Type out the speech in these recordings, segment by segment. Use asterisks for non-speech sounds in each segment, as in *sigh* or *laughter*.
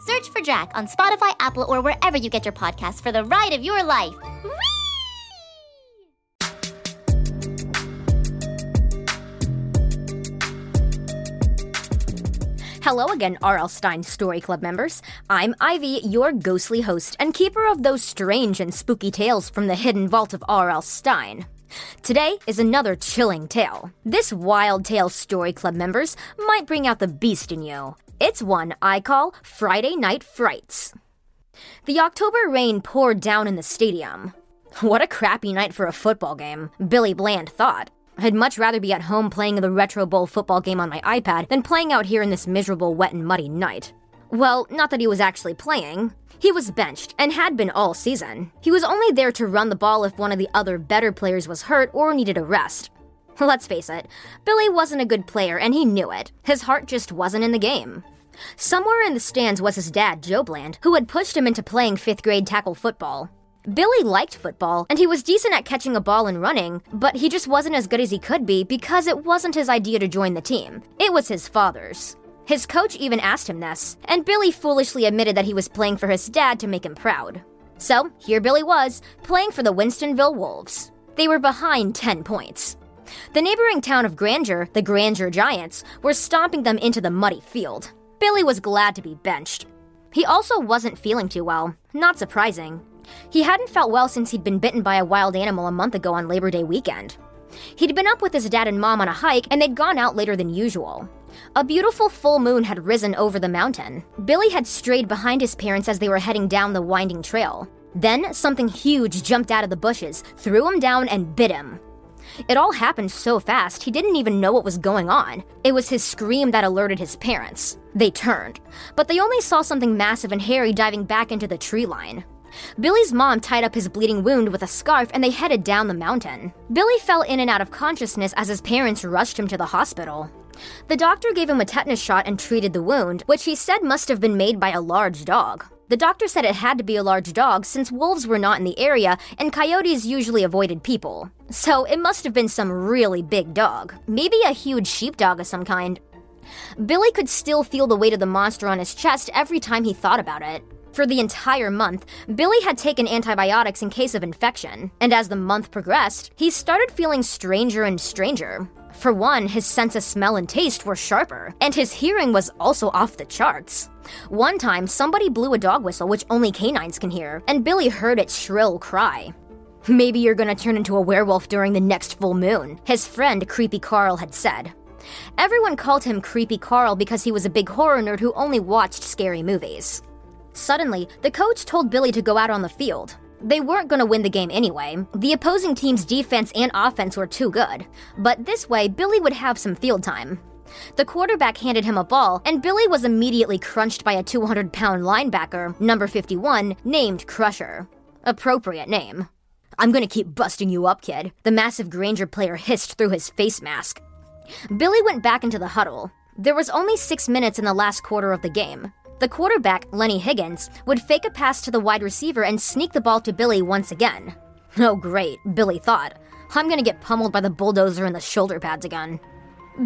Search for Drac on Spotify, Apple, or wherever you get your podcasts for the ride of your life. Whee! Hello again, R.L. Stine Story Club members. I'm Ivy, your ghostly host and keeper of those strange and spooky tales from the hidden vault of R.L. Stine. Today is another chilling tale. This wild tale Story Club members might bring out the beast in you. It's one I call Friday Night Frights. The October rain poured down in the stadium. What a crappy night for a football game, Billy Bland thought. I'd much rather be at home playing the Retro Bowl football game on my iPad than playing out here in this miserable, wet, and muddy night. Well, not that he was actually playing. He was benched and had been all season. He was only there to run the ball if one of the other better players was hurt or needed a rest. Let's face it, Billy wasn't a good player and he knew it. His heart just wasn't in the game. Somewhere in the stands was his dad, Joe Bland, who had pushed him into playing fifth grade tackle football. Billy liked football, and he was decent at catching a ball and running, but he just wasn't as good as he could be because it wasn't his idea to join the team. It was his father's. His coach even asked him this, and Billy foolishly admitted that he was playing for his dad to make him proud. So, here Billy was, playing for the Winstonville Wolves. They were behind 10 points. The neighboring town of Granger, the Granger Giants, were stomping them into the muddy field. Billy was glad to be benched. He also wasn't feeling too well, not surprising. He hadn't felt well since he'd been bitten by a wild animal a month ago on Labor Day weekend. He'd been up with his dad and mom on a hike, and they'd gone out later than usual. A beautiful full moon had risen over the mountain. Billy had strayed behind his parents as they were heading down the winding trail. Then something huge jumped out of the bushes, threw him down, and bit him. It all happened so fast, he didn't even know what was going on. It was his scream that alerted his parents. They turned, but they only saw something massive and hairy diving back into the tree line. Billy's mom tied up his bleeding wound with a scarf and they headed down the mountain. Billy fell in and out of consciousness as his parents rushed him to the hospital. The doctor gave him a tetanus shot and treated the wound, which he said must have been made by a large dog. The doctor said it had to be a large dog since wolves were not in the area and coyotes usually avoided people. So it must have been some really big dog. Maybe a huge sheepdog of some kind. Billy could still feel the weight of the monster on his chest every time he thought about it. For the entire month, Billy had taken antibiotics in case of infection, and as the month progressed, he started feeling stranger and stranger. For one, his sense of smell and taste were sharper, and his hearing was also off the charts. One time, somebody blew a dog whistle which only canines can hear, and Billy heard its shrill cry. Maybe you're gonna turn into a werewolf during the next full moon, his friend Creepy Carl had said. Everyone called him Creepy Carl because he was a big horror nerd who only watched scary movies. Suddenly, the coach told Billy to go out on the field. They weren't going to win the game anyway. The opposing team's defense and offense were too good. But this way, Billy would have some field time. The quarterback handed him a ball, and Billy was immediately crunched by a 200 pound linebacker, number 51, named Crusher. Appropriate name. I'm gonna keep busting you up, kid, the massive Granger player hissed through his face mask. Billy went back into the huddle. There was only six minutes in the last quarter of the game. The quarterback, Lenny Higgins, would fake a pass to the wide receiver and sneak the ball to Billy once again. *laughs* Oh, great, Billy thought. I'm gonna get pummeled by the bulldozer and the shoulder pads again.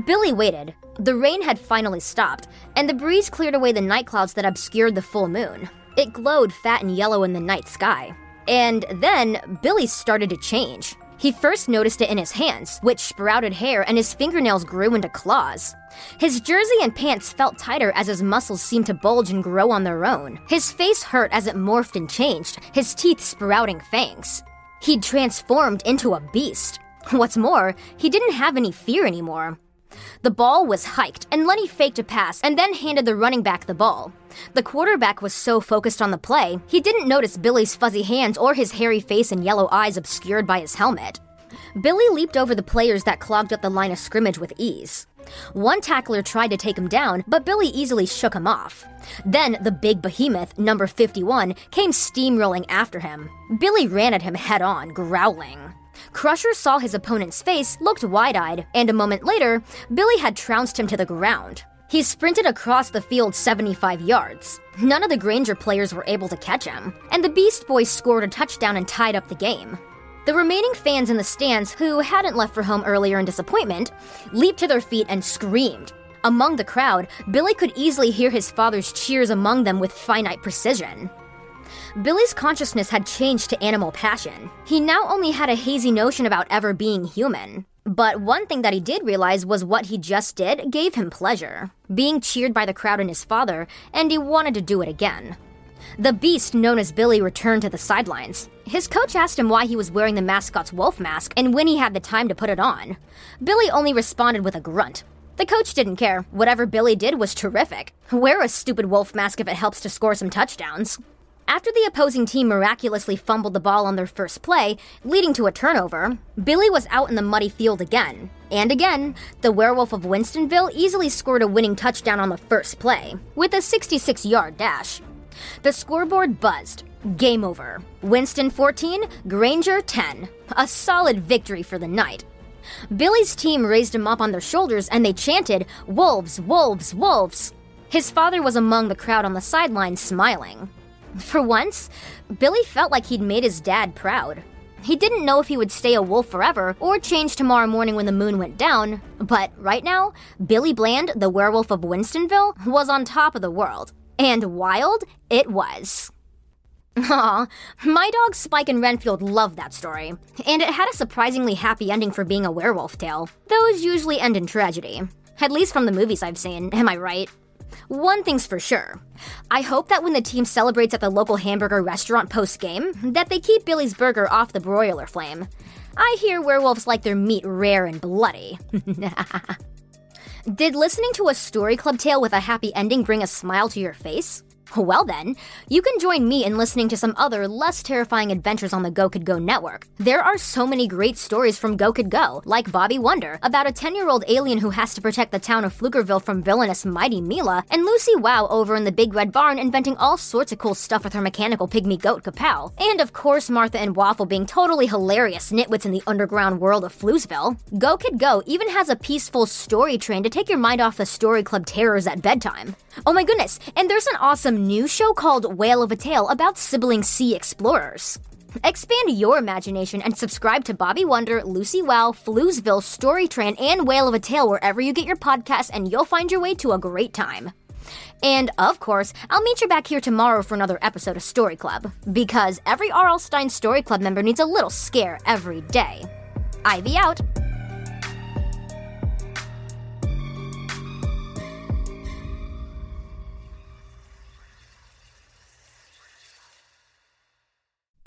Billy waited. The rain had finally stopped, and the breeze cleared away the night clouds that obscured the full moon. It glowed fat and yellow in the night sky. And then Billy started to change. He first noticed it in his hands, which sprouted hair and his fingernails grew into claws. His jersey and pants felt tighter as his muscles seemed to bulge and grow on their own. His face hurt as it morphed and changed, his teeth sprouting fangs. He'd transformed into a beast. What's more, he didn't have any fear anymore. The ball was hiked, and Lenny faked a pass and then handed the running back the ball. The quarterback was so focused on the play, he didn't notice Billy's fuzzy hands or his hairy face and yellow eyes obscured by his helmet. Billy leaped over the players that clogged up the line of scrimmage with ease. One tackler tried to take him down, but Billy easily shook him off. Then the big behemoth, number 51, came steamrolling after him. Billy ran at him head on, growling. Crusher saw his opponent's face, looked wide eyed, and a moment later, Billy had trounced him to the ground. He sprinted across the field 75 yards. None of the Granger players were able to catch him, and the Beast Boys scored a touchdown and tied up the game. The remaining fans in the stands, who hadn't left for home earlier in disappointment, leaped to their feet and screamed. Among the crowd, Billy could easily hear his father's cheers among them with finite precision. Billy's consciousness had changed to animal passion. He now only had a hazy notion about ever being human. But one thing that he did realize was what he just did gave him pleasure. Being cheered by the crowd and his father, and he wanted to do it again. The beast known as Billy returned to the sidelines. His coach asked him why he was wearing the mascot's wolf mask and when he had the time to put it on. Billy only responded with a grunt. The coach didn't care. Whatever Billy did was terrific. Wear a stupid wolf mask if it helps to score some touchdowns. After the opposing team miraculously fumbled the ball on their first play, leading to a turnover, Billy was out in the muddy field again. And again, the werewolf of Winstonville easily scored a winning touchdown on the first play, with a 66 yard dash. The scoreboard buzzed. Game over. Winston 14, Granger 10. A solid victory for the night. Billy's team raised him up on their shoulders and they chanted, Wolves, Wolves, Wolves. His father was among the crowd on the sidelines smiling. For once, Billy felt like he'd made his dad proud. He didn't know if he would stay a wolf forever or change tomorrow morning when the moon went down, but right now, Billy Bland, the werewolf of Winstonville, was on top of the world. And wild it was. Aw, my dogs Spike and Renfield loved that story, and it had a surprisingly happy ending for being a werewolf tale. Those usually end in tragedy. At least from the movies I've seen, am I right? One thing's for sure. I hope that when the team celebrates at the local hamburger restaurant post game, that they keep Billy's burger off the broiler flame. I hear werewolves like their meat rare and bloody. *laughs* Did listening to a story club tale with a happy ending bring a smile to your face? Well, then, you can join me in listening to some other less terrifying adventures on the Go Kid Go network. There are so many great stories from Go Kid Go, like Bobby Wonder, about a 10 year old alien who has to protect the town of Pflugerville from villainous Mighty Mila, and Lucy Wow over in the Big Red Barn inventing all sorts of cool stuff with her mechanical pygmy goat Kapow. And of course, Martha and Waffle being totally hilarious nitwits in the underground world of Floozeville. Go Kid Go even has a peaceful story train to take your mind off the story club terrors at bedtime. Oh my goodness, and there's an awesome new show called Whale of a Tale about sibling sea explorers. Expand your imagination and subscribe to Bobby Wonder, Lucy Wow, Floozeville, Storytran, and Whale of a Tale wherever you get your podcasts, and you'll find your way to a great time. And of course, I'll meet you back here tomorrow for another episode of Story Club, because every R.L. Stine Story Club member needs a little scare every day. Ivy out.